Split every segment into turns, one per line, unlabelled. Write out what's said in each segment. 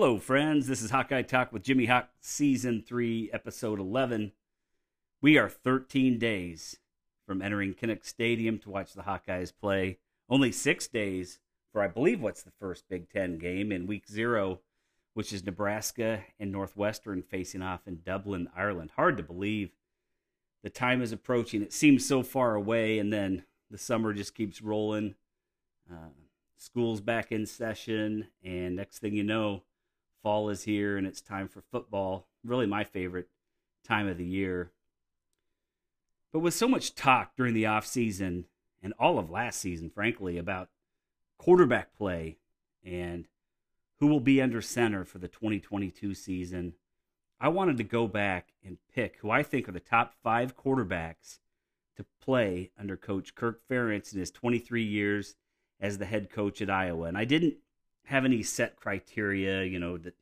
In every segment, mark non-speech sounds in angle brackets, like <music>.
Hello, friends. This is Hawkeye Talk with Jimmy Hawk, Season 3, Episode 11. We are 13 days from entering Kinnick Stadium to watch the Hawkeyes play. Only six days for, I believe, what's the first Big Ten game in week zero, which is Nebraska and Northwestern facing off in Dublin, Ireland. Hard to believe. The time is approaching. It seems so far away, and then the summer just keeps rolling. Uh, school's back in session, and next thing you know, fall is here and it's time for football. Really, my favorite time of the year. But with so much talk during the off season and all of last season, frankly, about quarterback play and who will be under center for the 2022 season, I wanted to go back and pick who I think are the top five quarterbacks to play under Coach Kirk Ferentz in his 23 years as the head coach at Iowa. And I didn't have any set criteria, you know, that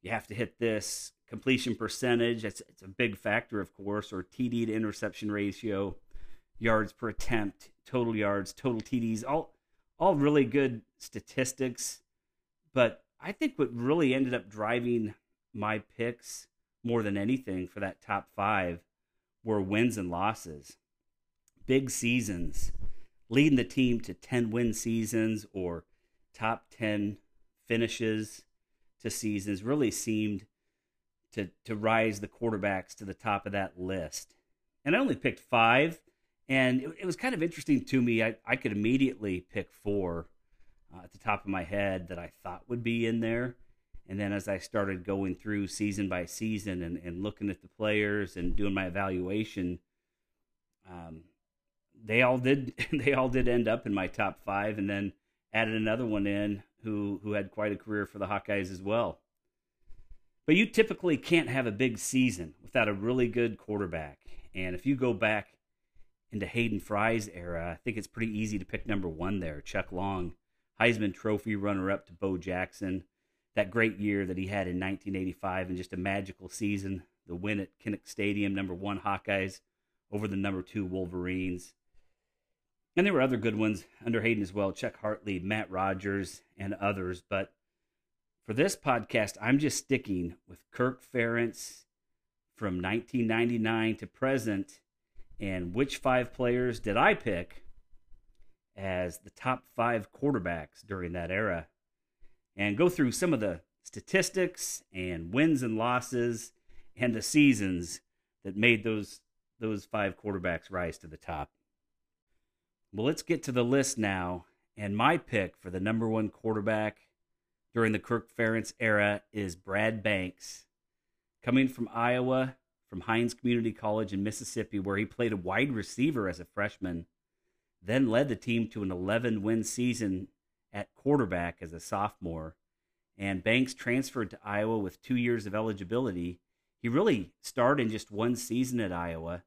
you have to hit this completion percentage. It's, it's a big factor, of course, or TD to interception ratio, yards per attempt, total yards, total TDs, all all really good statistics. But I think what really ended up driving my picks more than anything for that top five were wins and losses. Big seasons, leading the team to 10 win seasons or top 10 finishes to seasons really seemed to, to rise the quarterbacks to the top of that list. And I only picked five, and it, it was kind of interesting to me. I, I could immediately pick four uh, at the top of my head that I thought would be in there. And then as I started going through season by season and, and looking at the players and doing my evaluation, um, they all did <laughs> they all did end up in my top five. And then added another one in who who had quite a career for the Hawkeyes as well. But you typically can't have a big season without a really good quarterback. And if you go back into Hayden Fry's era, I think it's pretty easy to pick number one there. Chuck Long, Heisman Trophy runner up to Bo Jackson. That great year that he had in 1985 and just a magical season. The win at Kinnick Stadium, number one Hawkeyes over the number two Wolverines. And there were other good ones under Hayden as well Chuck Hartlieb, Matt Rodgers, and others. But for this podcast, I'm just sticking with Kirk Ferentz from 1999 to present. And which five players did I pick as the top five quarterbacks during that era? And go through some of the statistics and wins and losses and the seasons that made those those five quarterbacks rise to the top. Well, let's get to the list now. And my pick for the number one quarterback during the Kirk Ferentz era is Brad Banks. Coming from Iowa, from Hinds Community College in Mississippi, where he played a wide receiver as a freshman, then led the team to an 11 win season at quarterback as a sophomore. And Banks transferred to Iowa with two years of eligibility. He really starred in just one season at Iowa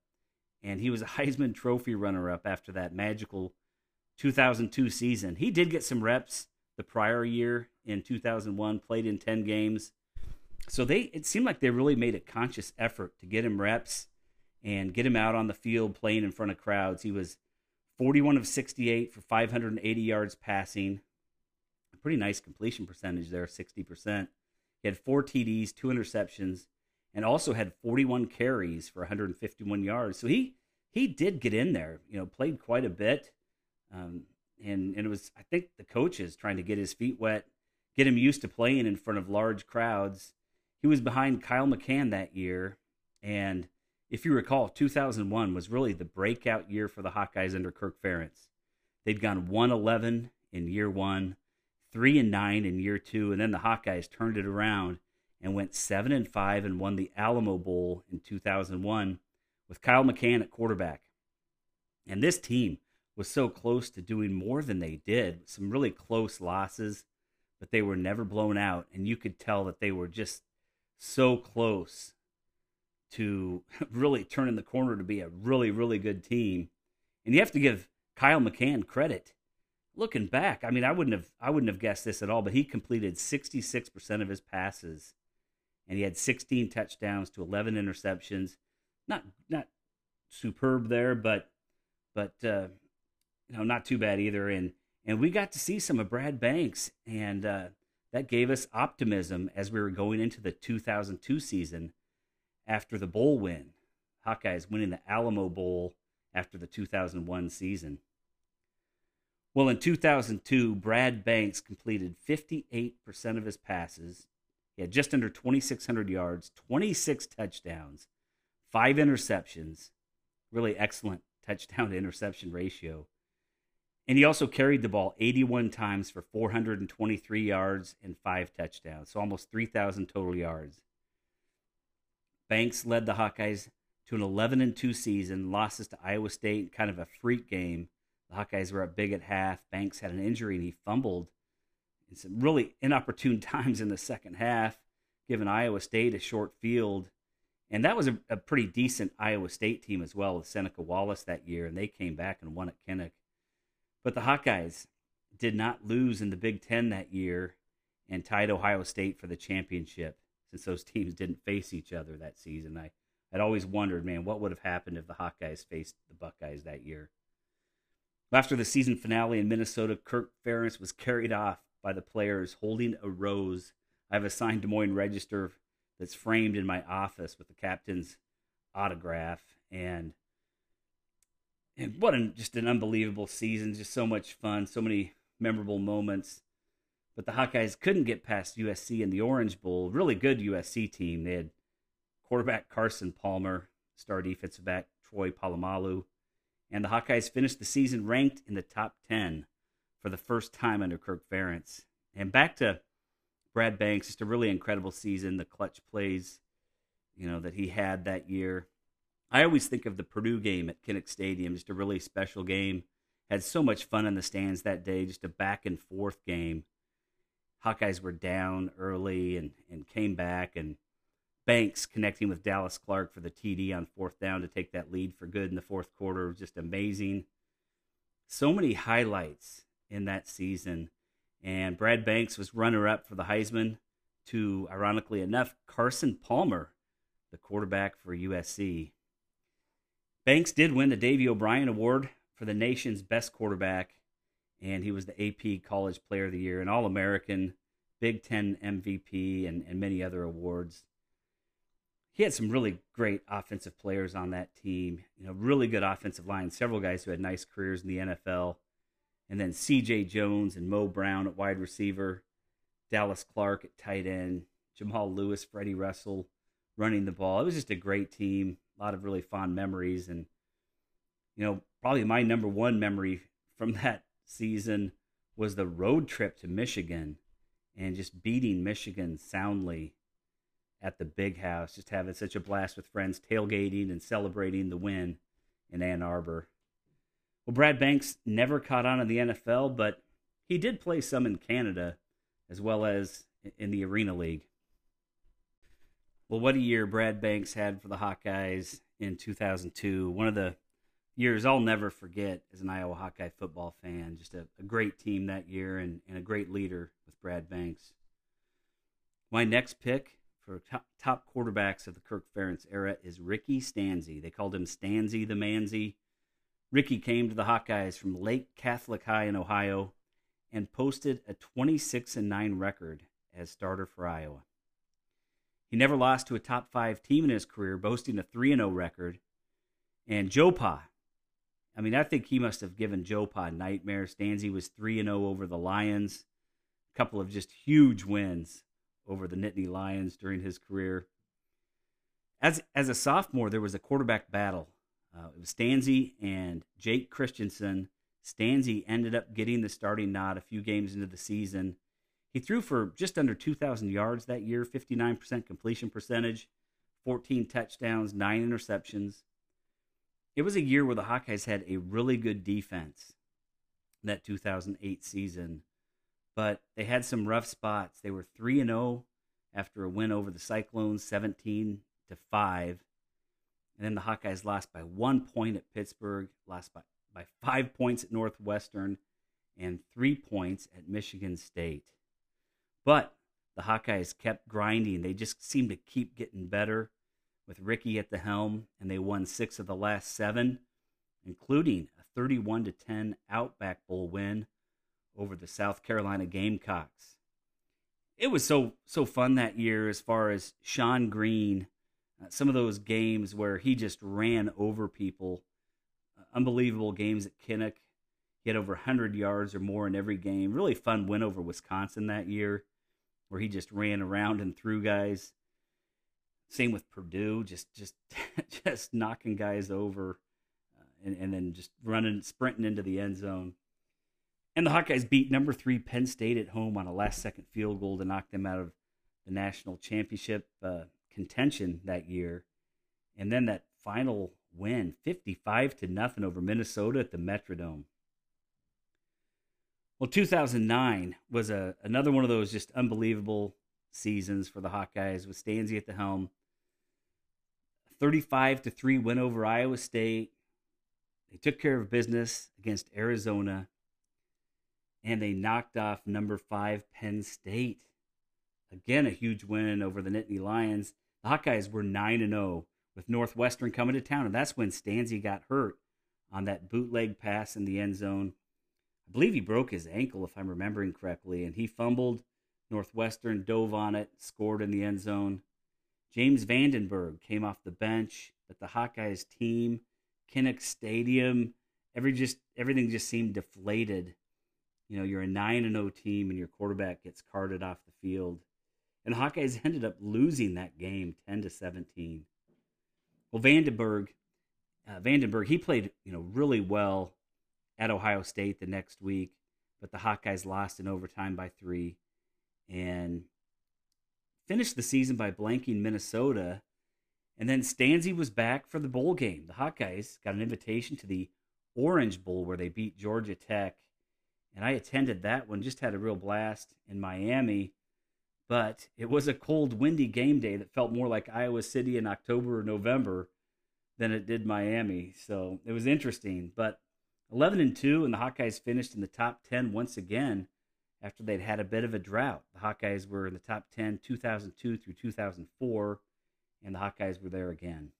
and he was a <laughs> Heisman Trophy runner up after that magical 2002 season. He did get some reps the prior year in 2001, played in 10 games. So they it seemed like they really made a conscious effort to get him reps and get him out on the field playing in front of crowds. He was 41 of 68 for 580 yards passing. A pretty nice completion percentage there, 60%. He had four TDs, two interceptions, and also had 41 carries for 151 yards. So he he did get in there, you know, played quite a bit, um, and and it was I think the coaches trying to get his feet wet, get him used to playing in front of large crowds. He was behind Kyle McCann that year, and if you recall, 2001 was really the breakout year for the Hawkeyes under Kirk Ferentz. They'd gone 111 in year one, three and nine in year two, and then the Hawkeyes turned it around and went seven and five and won the Alamo Bowl in 2001 with Kyle McCann at quarterback. And this team was so close to doing more than they did. Some really close losses, but they were never blown out, and you could tell that they were just so close to <laughs> really turning the corner to be a really, really good team. And you have to give Kyle McCann credit. Looking back, I mean, I wouldn't have I wouldn't have guessed this at all, but he completed 66% of his passes and he had 16 touchdowns to 11 interceptions. Not not superb there, but but uh, you know not too bad either. And and we got to see some of Brad Banks, and uh, that gave us optimism as we were going into the 2002 season after the bowl win. Hawkeyes winning the Alamo Bowl after the 2001 season. Well, in 2002, Brad Banks completed 58% of his passes. He had just under 2,600 yards, 26 touchdowns, five interceptions. Really excellent touchdown to <laughs> interception ratio. And he also carried the ball 81 times for 423 yards and five touchdowns, so almost 3,000 total yards. Banks led the Hawkeyes to an 11 and 2 season, losses to Iowa State, kind of a freak game. The Hawkeyes were up big at half. Banks had an injury and he fumbled in some really inopportune <laughs> times in the second half, giving Iowa State a short field. And that was a, a pretty decent Iowa State team as well with Seneca Wallace that year, and they came back and won at Kinnick. But the Hawkeyes did not lose in the Big Ten that year and tied Ohio State for the championship since those <laughs> teams didn't face each other that season. I, I'd always wondered, man, what would have happened if the Hawkeyes faced the Buckeyes that year? After the season finale in Minnesota, Kirk Ferentz was carried off by the players holding a rose. I have a signed Des Moines Register that's framed in my office with the captain's autograph. And and what an just an unbelievable season, just so much fun, so many memorable moments. But the Hawkeyes couldn't get past USC in the Orange Bowl. Really good USC team. They had quarterback Carson Palmer, star defensive back Troy Polamalu, and the Hawkeyes finished the season ranked in the top 10 for the first time under Kirk Ferentz. And back to Brad Banks, just a really incredible season, the clutch plays, you know, that he had that year. I always think of the Purdue game at Kinnick Stadium, just a really special game. Had so much fun in the stands that day, just a back and forth game. Hawkeyes were down early and, and came back, and Banks connecting with Dallas Clark for the TD on fourth down to take that lead for good in the fourth quarter was just amazing. So many highlights in that season. And Brad Banks was runner up for the Heisman to, ironically enough, Carson Palmer, the quarterback for USC. Banks did win the Davy O'Brien Award for the nation's best quarterback, and he was the AP College Player of the Year, an All American, Big Ten MVP, and, and many other awards. He had some really great offensive players on that team. You know, really good offensive line. Several guys who had nice careers in the NFL, and then C.J. Jones and Mo Brown at wide receiver, Dallas Clark at tight end, Jermelle Lewis, Freddie Russell running the ball. It was just a great team a lot of really fond memories. And, you know, probably my number one memory from <laughs> that season was the road trip to Michigan and just beating Michigan soundly at the big house, just having such a blast with friends, tailgating and celebrating the win in Ann Arbor. Well, Brad Banks never caught on in the NFL, but he did play some in Canada as well as in the Arena League. Well, what a year Brad Banks had for the Hawkeyes in 2002. One of the years I'll never forget as an Iowa Hawkeye football fan. Just a, a great team that year and, and a great leader with Brad Banks. My next pick for top, top quarterbacks of the Kirk Ferentz era is Ricky Stanzi. They called him Stanzi the Manzi. Ricky came to the Hawkeyes from Lake Catholic High in Ohio and posted a 26 and 9 record as starter for Iowa. He never lost to a top five team in his career, boasting a 3 0 record. And Joe Pa, I mean, I think he must have given Joe Pa nightmares. Stanzi was 3 0 over the Lions, a couple of just huge wins over the Nittany Lions during his career. As, as a sophomore, there was a quarterback battle. Uh, it was Stanzi and Jake Christensen. Stanzi ended up getting the starting nod a few games into the season he threw for just under 2,000 yards that year, 59% completion percentage, 14 touchdowns, nine interceptions. It was a year where the Hawkeyes had a really good defense that 2008 season, but they had some rough spots. They were 3 and 0 after a win over the Cyclones 17 to 5. And then the Hawkeyes lost by 1 point at Pittsburgh, lost by by 5 points at Northwestern and 3 points at Michigan State. But the Hawkeyes kept grinding. They just seemed to keep getting better with Ricky at the helm, and they won six of the last seven, including a 31 to 10 Outback Bowl win over the South Carolina Gamecocks. it was so so fun that year as far as Shonn Greene, some of those games where he just ran over people. Uh, unbelievable games at Kinnick. He had over 100 yards or more in every game. Really fun win over Wisconsin that year, where he just ran around and through guys. Same with Purdue, just just <laughs> just knocking guys over, uh, and and then just running sprinting into the end zone. And the Hawkeyes beat number three Penn State at home on a last second field goal to knock them out of the national championship uh, contention that year. And then that final win, 55 to nothing over Minnesota at the Metrodome. Well, 2009 was a, another one of those just unbelievable seasons for the Hawkeyes with Stanzi at the helm. 35 to 3 win over Iowa State. They took care of business against Arizona and they knocked off number 5 Penn State. Again, a huge win over the Nittany Lions. The Hawkeyes were 9 and 0 with Northwestern coming to town and that's when Stanzi got hurt on that bootleg pass in the end zone. I believe he broke his ankle if I'm remembering correctly and he fumbled Northwestern dove on it, scored in the end zone. James Vandenberg came off the bench, but the Hawkeyes team, Kinnick Stadium, every just everything just seemed deflated. You know, you're a nine and zero oh team, and your quarterback gets carted off the field, and the Hawkeyes <laughs> ended up losing that game, ten to seventeen. Well, Vandenberg, uh, Vandenberg, he played you know really well at Ohio State the next week, but the Hawkeyes lost in overtime by three, and finished the season by blanking Minnesota. And then Stanzi was back for the bowl game. The Hawkeyes got an invitation to the Orange Bowl where they beat Georgia Tech. And I attended that one, just had a real blast in Miami. But it was a cold, windy game day that felt more like Iowa City in October or November than it did Miami. So it was interesting. But 11 and 2, and the Hawkeyes finished in the top 10 once again after they'd had a bit of a drought. The Hawkeyes were in the top 10 2002 through 2004, and the Hawkeyes were there again.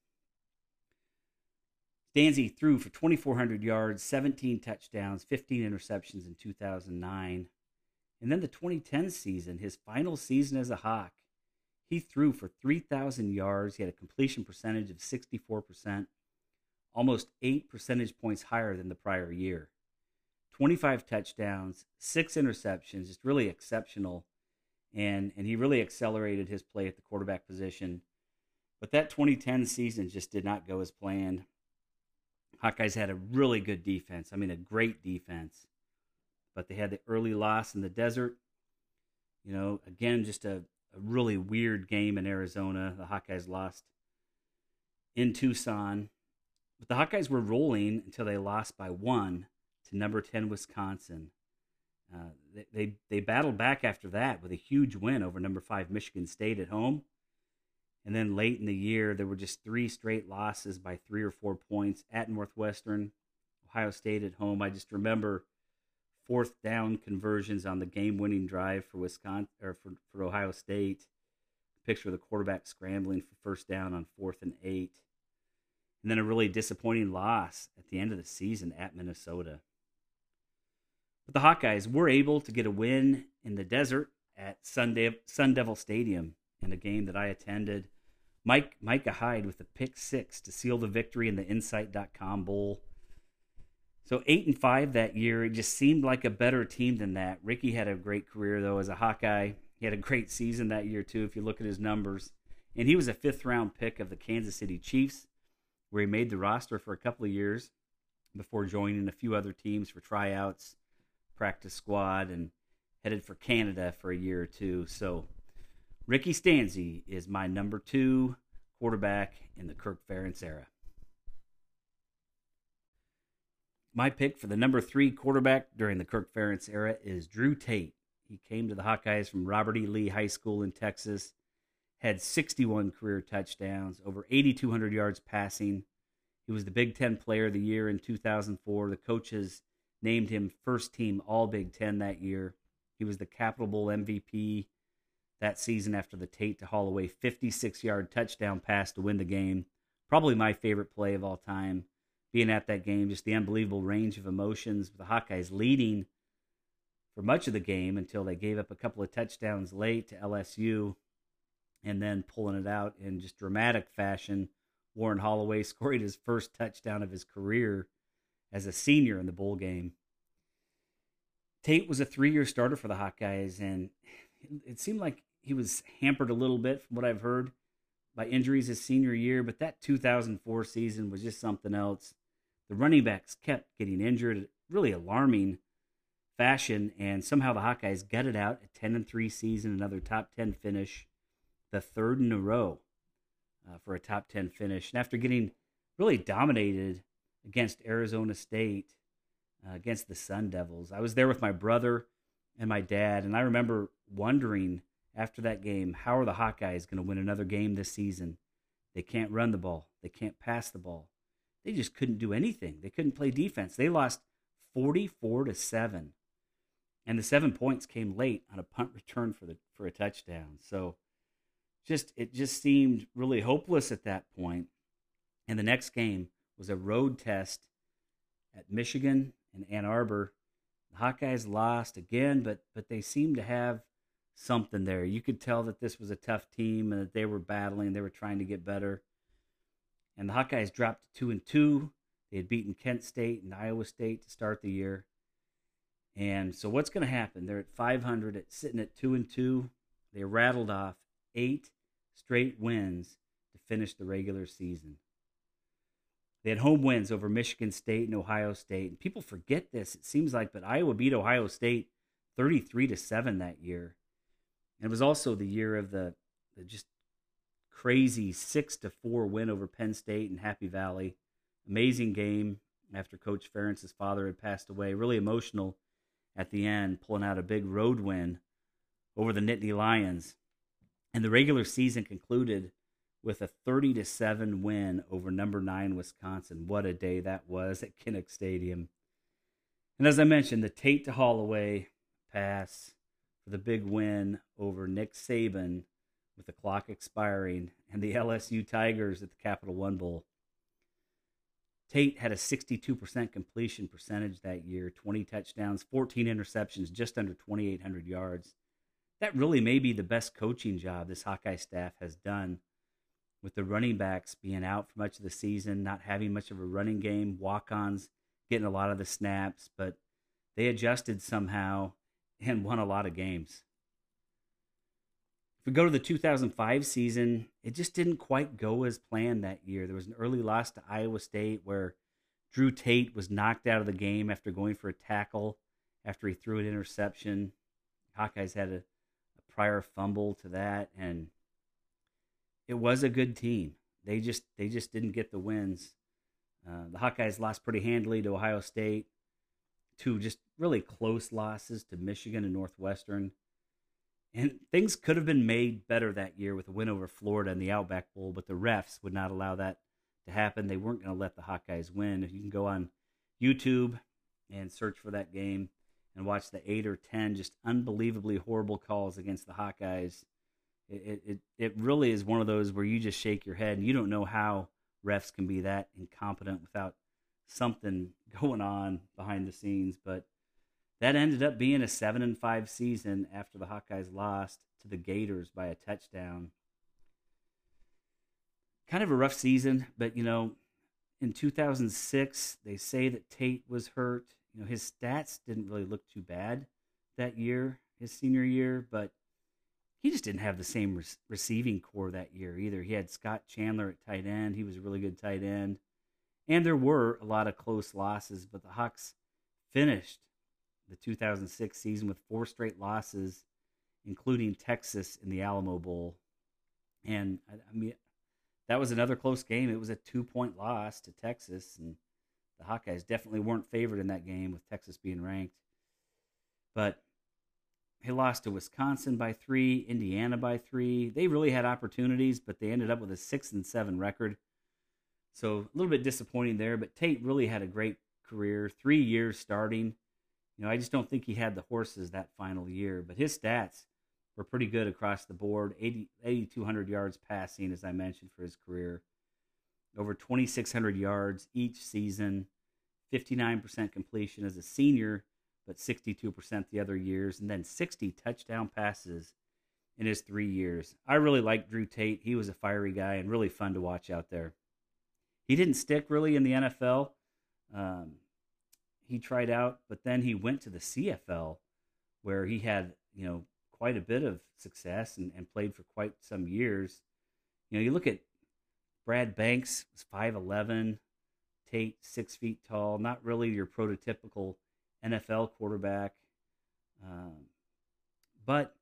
Stanzi threw for 2,400 yards, 17 touchdowns, 15 interceptions in 2009. And then the 2010 season, his final season as a Hawk, he threw for 3,000 yards. He had a completion percentage of 64%, almost eight percentage points higher than the prior year. 25 touchdowns, six interceptions, just really exceptional. And, and he really accelerated his play at the quarterback position. But that 2010 season just did not go as planned. Hawkeyes had a really good defense. I mean, a great defense. But they had the early loss in the desert. You know, again, just a, a really weird game in Arizona. The Hawkeyes lost in Tucson. But the Hawkeyes were rolling until they lost by one to number 10 Wisconsin. Uh, they, they, they battled back after that with a huge win over number 5 Michigan State at home. And then late in the year, there were just three straight losses by three or four points at Northwestern, Ohio State at home. I just remember fourth down conversions on the game-winning drive for Wisconsin or for, for Ohio State. Picture of the quarterback scrambling for first down on fourth and eight, and then a really disappointing loss at the end of the season at Minnesota. But the Hawkeyes were able to get a win in the desert at Sun, Sun Devil Stadium in a game that I attended. Mike Micah Hyde with a pick six to seal the victory in the Insight.com Bowl. So eight and five that year, it just seemed like a better team than that. Ricky had a great career though as a Hawkeye. He had a great season that year too, if you look at his numbers. And he was a fifth round pick of the Kansas City Chiefs, where he made the roster for a couple of years before joining a few other teams for tryouts practice squad and headed for Canada for a year or two. So Ricky Stanzi is my number two quarterback in the Kirk Ferentz era. My pick for the number three quarterback during the Kirk Ferentz era is Drew Tate. He came to the Hawkeyes from Robert E. Lee High School in Texas, had 61 career touchdowns, over 8,200 yards passing. He was the Big Ten Player of the Year in 2004. The coaches named him first team All Big Ten that year. He was the Capital Bowl MVP that season after the Tate to Holloway 56 yard touchdown pass to win the game. Probably my favorite play of all time. Being at that game, just the unbelievable range of emotions. The Hawkeyes leading for much of the game until they gave up a couple of touchdowns late to LSU and then pulling it out in just dramatic fashion. Warren Holloway <laughs> scored his first touchdown of his career as a senior in the bowl game. Tate was a three year starter for the Hawkeyes, and it seemed like he was hampered a little bit from what I've heard by injuries his senior year, but that 2004 season was just something else. The running backs kept getting injured, really alarming fashion, and somehow the Hawkeyes gutted out a 10 and 3 season, another top 10 finish, the third in a row uh, for a top 10 finish. And after getting really dominated against Arizona State, uh, against the Sun Devils, I was there with my brother and my dad, and I remember wondering after that game, how are the Hawkeyes going to win another game this season? They can't run the ball, they can't pass the ball. They just couldn't do anything. They couldn't play defense. They lost 44 to 7. And the 7 points came late on a punt return for the for a touchdown. So just it just seemed really hopeless at that point. And the next game was a road test at Michigan and Ann Arbor. The Hawkeyes lost again, but but they seemed to have something there. You could tell that this was a tough team and that they were battling, they were trying to get better. And the Hawkeyes dropped two and two. They had beaten Kent State and Iowa State to start the year. And so what's going to happen? They're at 500, at sitting at two and two. They rattled off eight straight wins to finish the regular season. They had home wins over Michigan State and Ohio State. And people forget this, it seems like, but Iowa beat Ohio State 33 to 7 that year. And it was also the year of the, the just crazy 6 to 4 win over Penn State and Happy Valley. Amazing game after Coach Ferentz's father had passed away. Really emotional at the end, pulling out a big road win over the Nittany Lions. And the regular season concluded with a 30 to 7 win over number 9 Wisconsin. What a day that was at Kinnick Stadium. And as I mentioned, the Tate to Holloway pass for the big win over Nick Saban with the clock expiring and the LSU Tigers at the Capital One Bowl. Tate had a 62% completion percentage that year, 20 touchdowns, 14 interceptions, just under 2,800 yards. That really may be the best coaching job this Hawkeye staff has done with the running backs being out for much of the season, not having much of a running game, walk ons getting a lot of the snaps, but they adjusted somehow and won a lot of games. If we go to the 2005 season, it just didn't quite go as planned that year. There was an early loss to Iowa State where Drew Tate was knocked out of the game after going for a tackle after he threw an interception. Hawkeyes had a, a prior fumble to that, and it was a good team. They just they just didn't get the wins. Uh, the Hawkeyes lost pretty handily to Ohio State. Two just really close losses to Michigan and Northwestern. And things could have been made better that year with a win over Florida in the Outback Bowl, but the refs would not allow that to happen. They weren't going to let the Hawkeyes win. If you can go on YouTube and search for that game and watch the eight or ten just unbelievably horrible calls against the Hawkeyes it, it, it really is one of those where you just shake your head and you don't know how refs can be that incompetent without something <laughs> going on behind the scenes. But that ended up being a seven and five season after the Hawkeyes lost to the Gators by a touchdown. Kind of a rough season, but you know, in 2006, they say that Tate was hurt. You know, his stats didn't really look too bad that year, his senior year, but he just didn't have the same re- receiving corps that year either. He had Scott Chandler at tight end. He was a really good tight end. And there were a lot of close losses, but the Hawks finished the 2006 season with four straight losses, including Texas in the Alamo Bowl. And I, I mean, that was another close game. It was a two point loss to Texas, and the Hawkeyes definitely weren't favored in that game with Texas being ranked. But they lost to Wisconsin by three, Indiana by three. They really had opportunities, but they ended up with a six and seven record. So a little bit disappointing there. But Tate really had a great career, three years starting. You know, I just don't think he had the horses that final year, but his stats were pretty good across the board. 80, 8,200 yards passing, as I mentioned, for his career. Over 2,600 yards each season. 59% completion as a senior but 62% the other years, and then 60 touchdown passes in his three years. I really liked Drew Tate. He was a fiery guy and really fun to watch out there. He didn't stick really in the NFL. Um, he tried out, but then he went to the CFL where he had, you know, quite a bit of success and, and played for quite some years. You know, you look at Brad Banks was 5'11, Tate six feet tall, not really your prototypical NFL quarterback. Um, but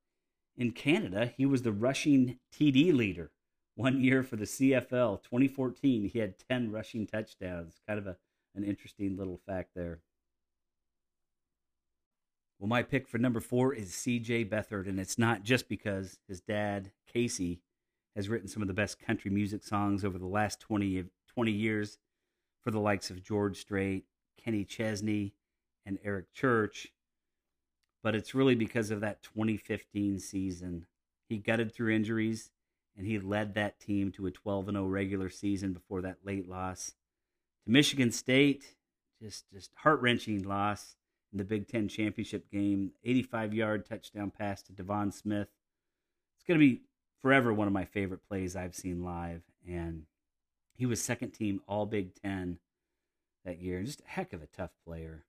in Canada, he was the rushing TD leader one year for the CFL. 2014, he had 10 rushing touchdowns. Kind of a, an interesting little fact there. Well, my pick for number four is CJ Beathard, and it's not just because his dad, Casey, has written some of the best country music songs over the last 20, 20 years for the likes of George Strait, Kenny Chesney, and Eric Church. But it's really because of that 2015 season. He gutted through injuries and he led that team to a 12 0 regular season before that late loss to Michigan State. Just just heart wrenching loss in the Big Ten championship game. 85 yard touchdown pass to Tevaun Smith. It's going to be forever one of my favorite plays I've seen live. And he was second team All Big Ten that year. Just a heck of a tough player.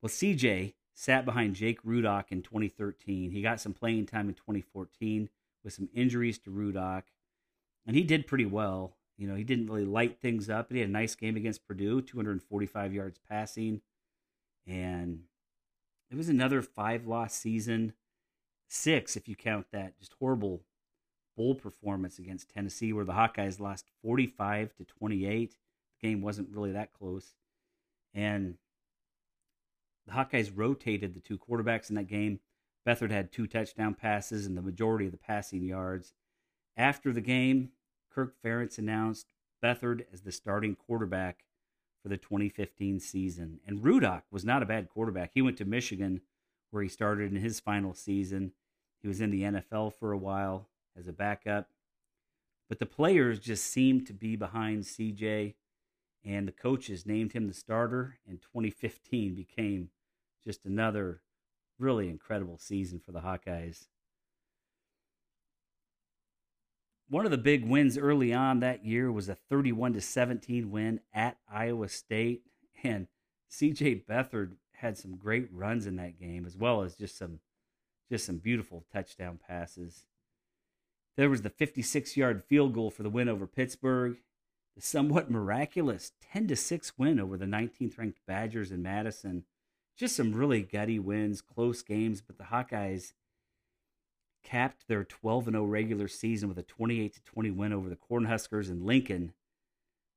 Well, CJ sat behind Jake Rudock in 2013. He got some playing time in 2014 with some injuries to Rudock, and he did pretty well. You know, he didn't really light things up, but he had a nice game against Purdue, 245 yards passing, and it was another five loss season, six if you count that just horrible bowl performance against Tennessee, where the Hawkeyes lost 45 to 28. The game wasn't really that close, and the Hawkeyes rotated the two quarterbacks in that game. Beathard had two touchdown passes and the majority of the passing yards. After the game, Kirk Ferentz announced Beathard as the starting quarterback for the 2015 season. And Rudock was not a bad quarterback. He went to Michigan where he started in his final season. He was in the NFL for a while as a backup. But the players just seemed to be behind CJ, and the coaches named him the starter. And 2015 became just another really incredible season for the Hawkeyes. One of the big wins early on that year was a 31 to 17 win at Iowa State. And CJ Beathard had some great runs in that game as well as just some just some beautiful touchdown passes. There was the 56-yard field goal for the win over Pittsburgh, the somewhat miraculous 10 to 6 win over the 19th ranked Badgers in Madison. Just some really gutty wins, close games, but the Hawkeyes capped their 12 0 regular season with a 28 20 win over the Cornhuskers in Lincoln.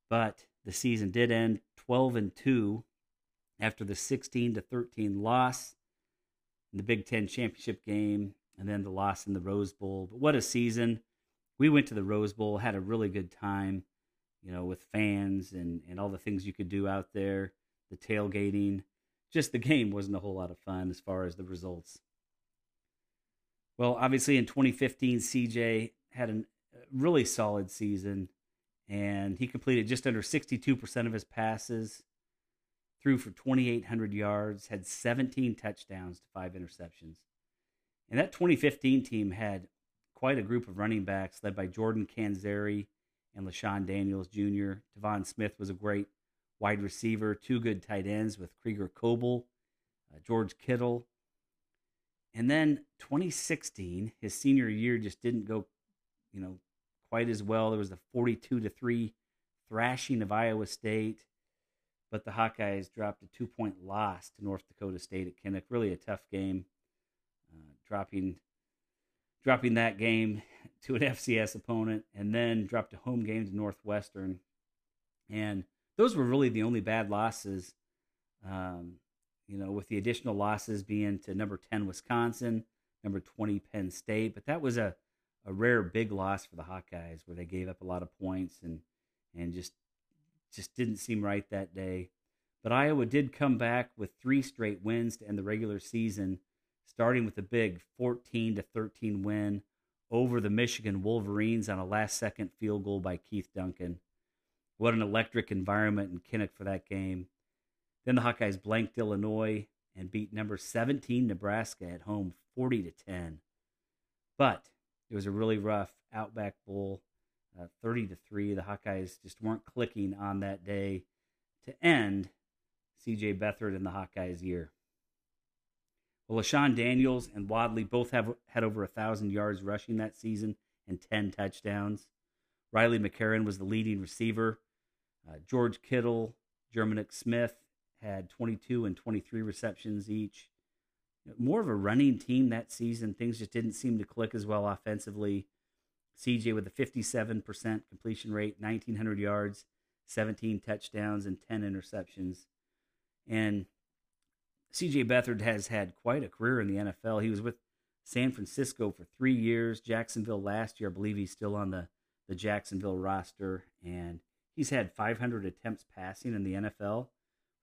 But the season did end 12 and 2 after the 16 13 loss in the Big Ten championship game and then the loss in the Rose Bowl. But what a season! We went to the Rose Bowl, had a really good time, you know, with fans and, and all the things you could do out there, the tailgating just the <laughs> game wasn't a whole lot of fun as far as the results. Well, obviously in 2015, CJ had a really solid season and he completed just under 62% of his passes, threw for 2,800 yards, had 17 touchdowns to five interceptions. And that 2015 team had quite a group of running backs led by Jordan Canzeri and LeShun Daniels Jr. Tevaun Smith was a great wide receiver, two good tight ends with Krieger Coble, uh, George Kittle. And then 2016, his senior year just didn't go, you know, quite as well. There was a 42 to 3 thrashing of Iowa State, but the Hawkeyes dropped a two point loss to North Dakota State at Kinnick. Really a tough game, uh, dropping dropping that game <laughs> to an FCS opponent, and then dropped a home game to Northwestern. And those were really the only bad losses. Um, you know, with the additional losses being to number 10 Wisconsin, number 20 Penn State, but that was a, a rare big loss for the Hawkeyes where they gave up a lot of points and and just just didn't seem right that day. But Iowa did come back with three straight wins to end the regular season, starting with a big 14 to 13 win over the Michigan Wolverines on a last second field goal by Keith Duncan. What an electric environment in Kinnick for that game. Then the Hawkeyes blanked Illinois and beat number 17 Nebraska at home 40 to 10. But it was a really rough Outback Bowl, uh, 30 to 3. The Hawkeyes just weren't clicking on that day to end CJ Beathard and the Hawkeyes year. Well, LeShun Daniels and Wadley both have had over a thousand yards rushing that season and 10 touchdowns. Riley McCarron was the leading receiver. Uh, George Kittle, Jerminic Smith had 22 and 23 receptions each. More of a running team that season. Things just didn't seem to click as well offensively. CJ with a 57% completion rate, 1,900 yards, 17 touchdowns, and 10 interceptions. And CJ Beathard has had quite a career in the NFL. He was with San Francisco for three years, Jacksonville last year. I believe he's still on the, the Jacksonville roster. And he's had 500 attempts passing in the NFL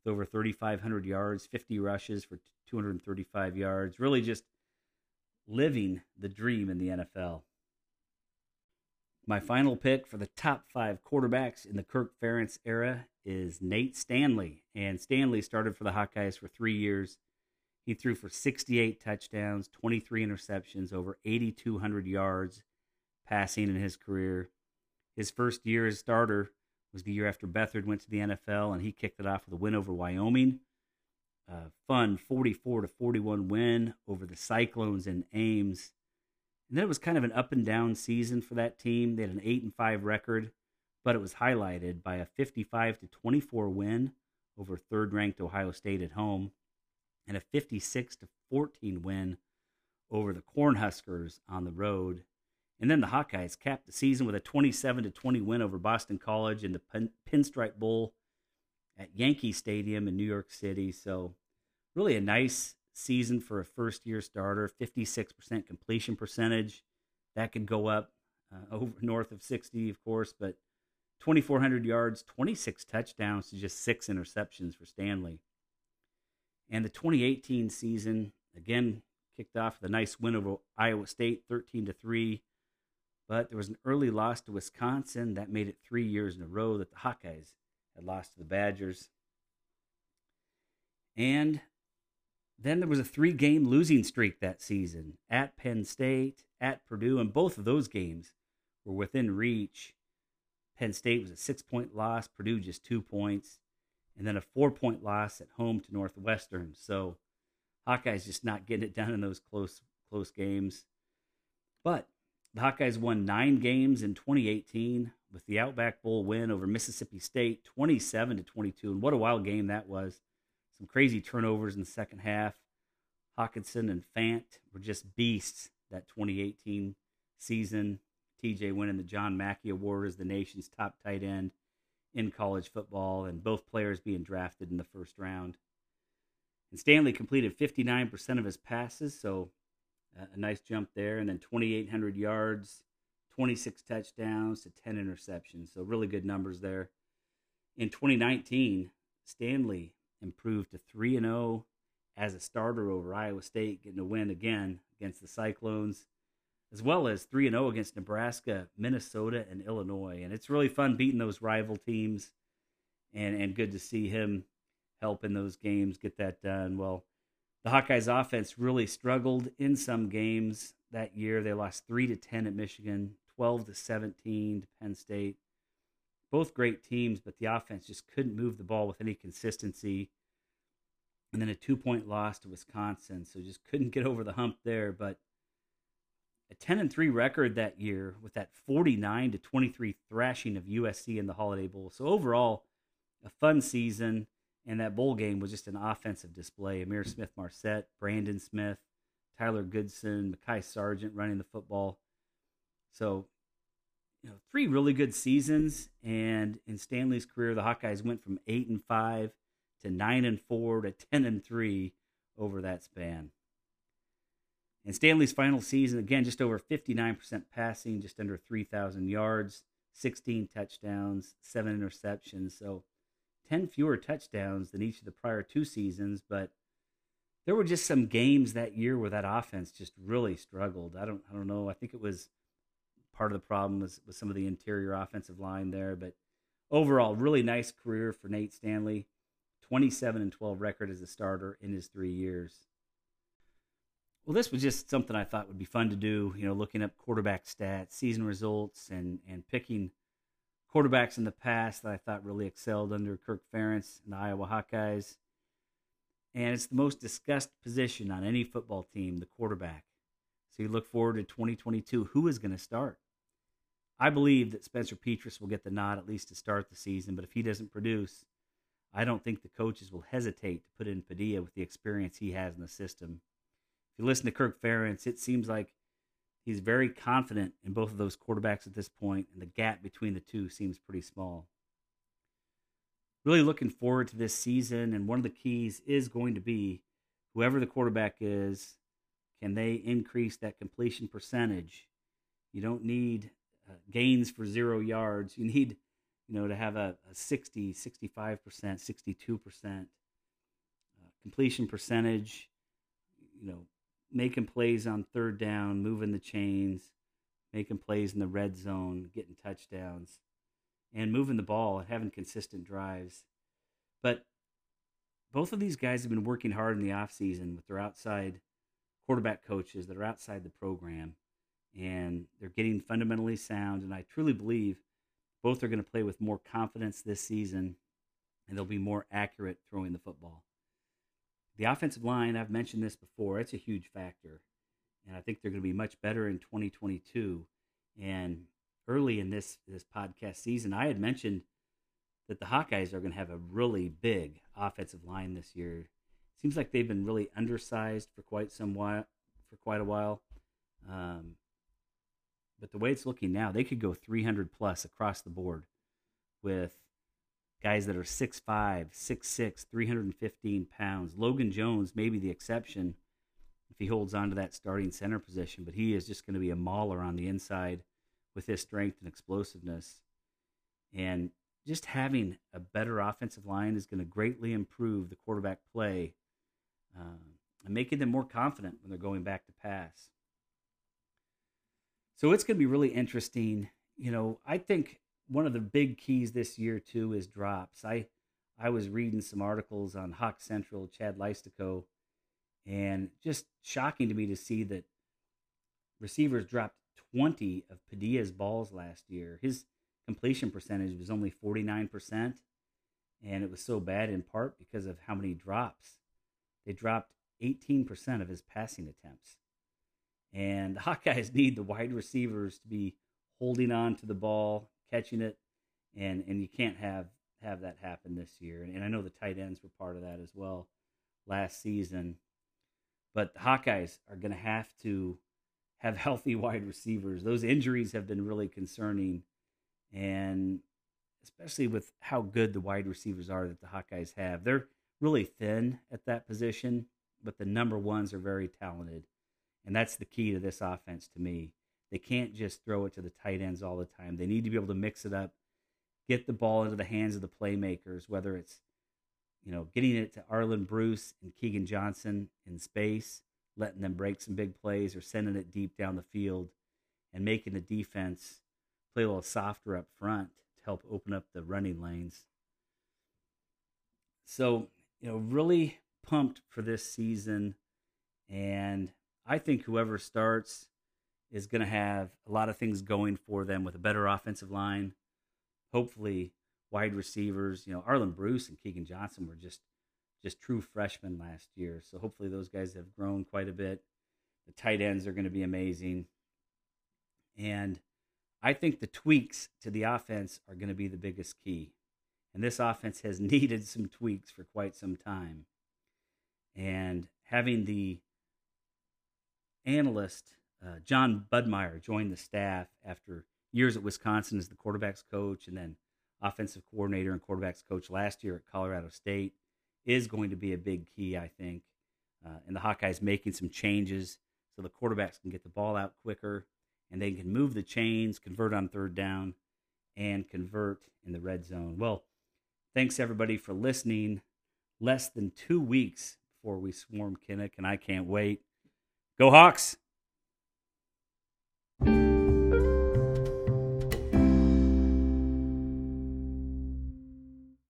with over 3,500 yards, 50 rushes for 235 yards. Really just living the dream in the NFL. My final pick for the top five quarterbacks in the Kirk Ferentz era is Nate Stanley. And Stanley started for the Hawkeyes for three years. He threw for 68 touchdowns, 23 interceptions, over 8,200 yards passing in his career. His first year as starter was the year after Beathard went to the NFL, and he kicked it off with a win over Wyoming. A fun 44 to 41 win over the Cyclones in Ames. And then it was kind of an up and down season for that team. They had an 8 and 5 record, but it was highlighted by a 55 to 24 win over third ranked Ohio State at home and a 56 to 14 win over the Cornhuskers on the road. And then the Hawkeyes capped the season with a 27 20 win over Boston College in the Pin- Pinstripe Bowl at Yankee Stadium in New York City. So, really a nice season for a first year starter. 56% completion percentage. That could go up uh, over north of 60, of course, but 2,400 yards, 26 touchdowns to just six interceptions for Stanley. And the 2018 season, again, kicked off with a nice win over Iowa State, 13 to 3. But there was an early loss to Wisconsin that made it three years in a row that the Hawkeyes had lost to the Badgers. And then there was a three game losing streak that season at Penn State, at Purdue, and both of those games were within reach. Penn State was a six point loss, Purdue just two points, and then a four point loss at home to Northwestern. So Hawkeyes just not getting it done in those close close games. But the Hawkeyes won nine games in 2018 with the Outback Bowl win over Mississippi State, 27 to 22. And what a wild game that was! Some crazy turnovers in the second half. Hockenson and Fant were just beasts that 2018 season. TJ winning the John Mackey Award as the nation's top tight end in college football, and both players being drafted in the first round. And Stanley completed 59% of his passes, so a nice jump there. And then 2,800 yards, 26 touchdowns to 10 interceptions. So really good numbers there. In 2019, Stanley improved to 3 and 0 as a starter over Iowa State, getting a win again against the Cyclones, as well as 3 and 0 against Nebraska, Minnesota, and Illinois. And it's really fun beating those rival teams and and good to see him help in those games get that done. Well, the Hawkeyes offense really struggled in some games that year. They lost 3 to 10 at Michigan, 12 to 17 to Penn State. Both great teams, but the offense just couldn't move the ball with any consistency. And then a two point loss to Wisconsin, so just couldn't get over the hump there. But a 10 and 3 record that year with that 49 to 23 thrashing of USC in the Holiday Bowl. So overall, a fun season. And that bowl game was just an offensive display. Ihmir Smith Marsette, Brandon Smith, Tyler Goodson, Mekhi Sargent running the football. So, you know, three really good seasons. And in Stanley's career, the Hawkeyes went from eight and five to nine and four to ten and three over that span. In Stanley's final season, again, just over 59% passing, just under 3,000 yards, 16 touchdowns, seven interceptions. So 10 fewer touchdowns than each of the prior two seasons, but there were just some games that year where that offense just really struggled. I don't I don't know. I think it was part of the problem was with some of the interior offensive line there, but overall really nice career for Nate Stanley. 27 and 12 record as a starter in his three years. Well, this was just something I thought would be fun to do, you know, looking up quarterback stats, season results, and, and picking quarterbacks in the past that I thought really excelled under Kirk Ferentz and the Iowa Hawkeyes. And it's the most discussed position on any football team, the quarterback. So you look forward to 2022. Who is going to start? I believe that Spencer Petras will get the nod at least to start the season, but if he doesn't produce, I don't think the coaches will hesitate to put in Padilla with the experience he has in the system. If you listen to Kirk Ferentz, it seems like he's very confident in both of those quarterbacks at this point, and the gap between the two seems pretty small. Really looking forward to this season, and one of the keys is going to be whoever the quarterback is, can they increase that completion percentage? You don't need uh, gains for zero yards. You need, you know, to have a, a 60, 65%, 62% uh, completion percentage, you know, making plays on third down, moving the chains, making plays in the red zone, getting touchdowns, and moving the ball and having consistent drives. But both of these guys have been working hard in the offseason with their outside quarterback coaches that are outside the program and they're getting fundamentally sound. And I truly believe both are going to play with more confidence this season and they'll be more accurate throwing the football. The offensive line, I've mentioned this before, it's a huge factor. And I think they're going to be much better in 2022. And early in this, this podcast season, I had mentioned that the Hawkeyes are going to have a really big offensive line this year. Seems like they've been really undersized for quite some while, for quite a while. Um, but the way it's looking now, they could go 300 plus across the board with guys that are 6'5, 6'6, 315 pounds. Logan Jones may be the exception if he holds on to that starting center position, but he is just going to be a mauler on the inside with his strength and explosiveness. And just having a better offensive line is going to greatly improve the quarterback play uh, and making them more confident when they're going back to pass. So it's going to be really interesting. You know, I think one of the big keys this year too is drops. I I was reading some articles on Hawk Central, Chad Leistikow, and just shocking to me to see that receivers dropped 20 of Padilla's balls last year. His completion percentage was only 49%, and it was so bad in part because of how many drops. They dropped 18% of his passing attempts. And the <laughs> Hawkeyes need the wide receivers to be holding on to the ball, catching it, and and you can't have have that happen this year. And, and I know the tight ends were part of that as well last season. But the Hawkeyes are going to have to have <laughs> healthy wide receivers. Those injuries have been really concerning, and especially with how good the wide receivers are that the Hawkeyes have. They're really thin at that position, but the number ones are very talented. And that's the key to this offense to me. They can't just throw it to the tight ends all the time. They need to be able to mix it up, get the ball into the hands of the playmakers, whether it's you know, getting it to Arland Bruce and Keagan Johnson in space, letting them break some big plays, or sending it deep down the field and making the defense play a little softer up front to help open up the running lanes. So, you know, really pumped for this season. And I think whoever starts is going to have a lot of things going for them with a better offensive line. Hopefully, wide receivers. You know, Arland Bruce and Keagan Johnson were just just true freshmen last year. So hopefully those guys have grown quite a bit. The tight ends are going to be amazing. And I think the tweaks to the offense are going to be the biggest key. And this offense has <laughs> needed some tweaks for quite some time. And having the analyst uh, Jon Budmayr joined the staff after years at Wisconsin as the quarterbacks coach and then offensive coordinator and quarterbacks coach last year at Colorado State is going to be a big key, I think. Uh, and the Hawkeyes making some changes so the quarterbacks can get the ball out quicker and they can move the chains, convert on third down, and convert in the red zone. Well, thanks everybody for listening. Less than two weeks before we swarm Kinnick, and I can't wait. Go Hawks! Bye.